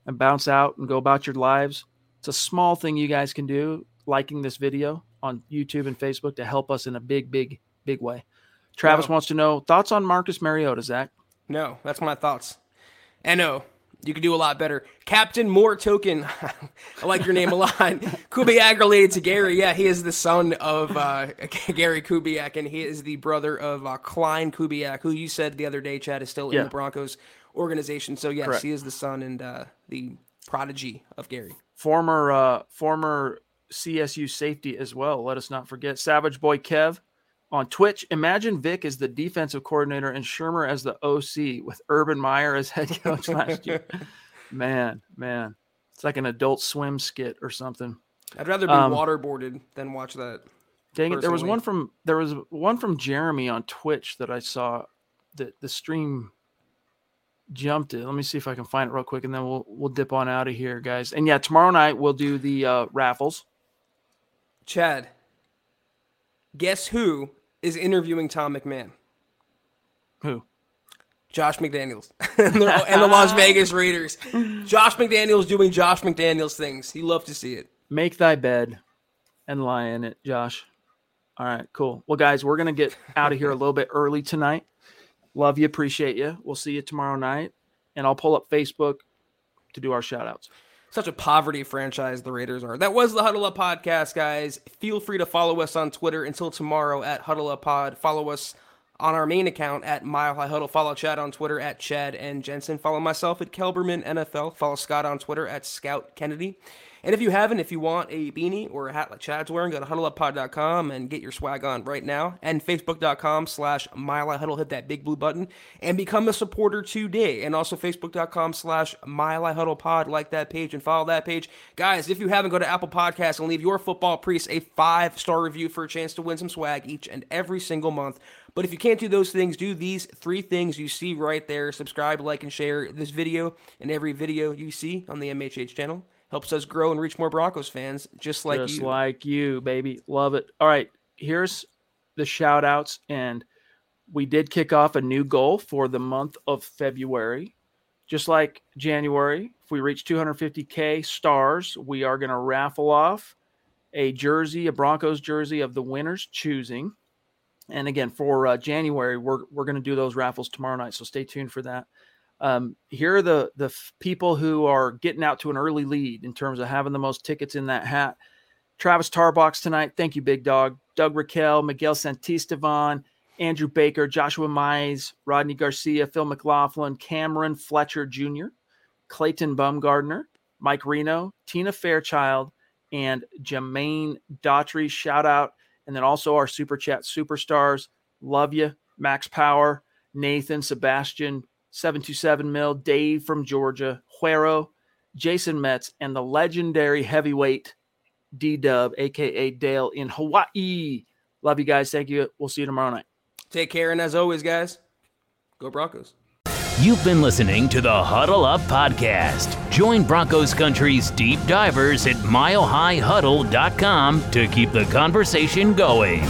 and bounce out and go about your lives. It's a small thing you guys can do, liking this video on YouTube and Facebook to help us in a big, big, big way. Travis no. wants to know thoughts on Marcus Mariota, Zack. No, that's my thoughts. And no, you could do a lot better. Captain More Token. *laughs* I like your name a lot. *laughs* Kubiak related to Gary. Yeah, he is the son of uh, *laughs* Gary Kubiak, and he is the brother of uh, Klay Kubiak, who you said the other day, Chad, is still Yeah. in the Broncos organization. So, yes, Correct. he is the son and uh, the prodigy of Gary. former uh, former CSU safety as well. Let us not forget Savage Boy Kev on Twitch. Imagine Vic as the defensive coordinator and Shurmur as the OC with Urban Meyer as head *laughs* coach last year. Man, man, it's like an Adult Swim skit or something. I'd rather be Um, waterboarded than watch that. Dang it! There was one from there was one from Jeremy on Twitch that I saw that the stream jumped it. Let me see if I can find it real quick, and then we'll we'll dip on out of here, guys. And yeah, tomorrow night we'll do the uh, raffles. Chad, guess who is interviewing Tom McMahon? Who? Josh McDaniels *laughs* and, the, and the Las Vegas Raiders. *laughs* Josh McDaniels doing Josh McDaniels things. He love to see it. Make thy bed and lie in it, Josh. All right, cool. Well, guys, we're gonna get out of here a little bit early tonight. Love you, appreciate you. We'll see you tomorrow night, and I'll pull up Facebook to do our shout outs. Such a poverty franchise the Raiders are. That was the Huddle Up podcast, guys. Feel free to follow us on Twitter until tomorrow at Huddle Up Pod. Follow us on our main account at Mile High Huddle. Follow Chad on Twitter at Chad and Jensen. Follow myself at Kelberman NFL. Follow Scott on Twitter at Scout Kennedy. And if you haven't, if you want a beanie or a hat like Chad's wearing, go to huddleuppod.com and get your swag on right now. And facebook.com slash Huddle. Hit that big blue button and become a supporter today. And also facebook.com slash Huddle Pod. Like that page and follow that page. Guys, if you haven't, go to Apple Podcasts and leave your football priest a five star review for a chance to win some swag each and every single month. But if you can't do those things, do these three things you see right there. Subscribe, like, and share this video and every video you see on the MHH channel. Helps us grow and reach more Broncos fans, just like just you. like you, baby. Love it. All right, here's the shout outs. And we did kick off a new goal for the month of February. Just like January, if we reach 250K stars, we are going to raffle off a jersey, a Broncos jersey of the winner's choosing. And again, for uh, January, we're, we're going to do those raffles tomorrow night. So stay tuned for that. Um, here are the the f- people who are getting out to an early lead in terms of having the most tickets in that hat. Travis Tarbox tonight. Thank you, big dog. Doug Raquel, Miguel Santistevan, Andrew Baker, Joshua Mize, Rodney Garcia, Phil McLaughlin, Cameron Fletcher Jr., Clayton Bumgardner, Mike Reno, Tina Fairchild, and Jermaine Daughtry. Shout out. And then also our super chat superstars. Love you. Max Power, Nathan, Sebastian, 727 Mil, Dave from Georgia, Huero, Jason Metz, and the legendary heavyweight D Dub, aka Dale in Hawaii. Love you guys. Thank you. We'll see you tomorrow night. Take care, and as always, guys, go Broncos. You've been listening to the Huddle Up Podcast. Join Broncos Country's deep divers at milehighhuddle.com to keep the conversation going.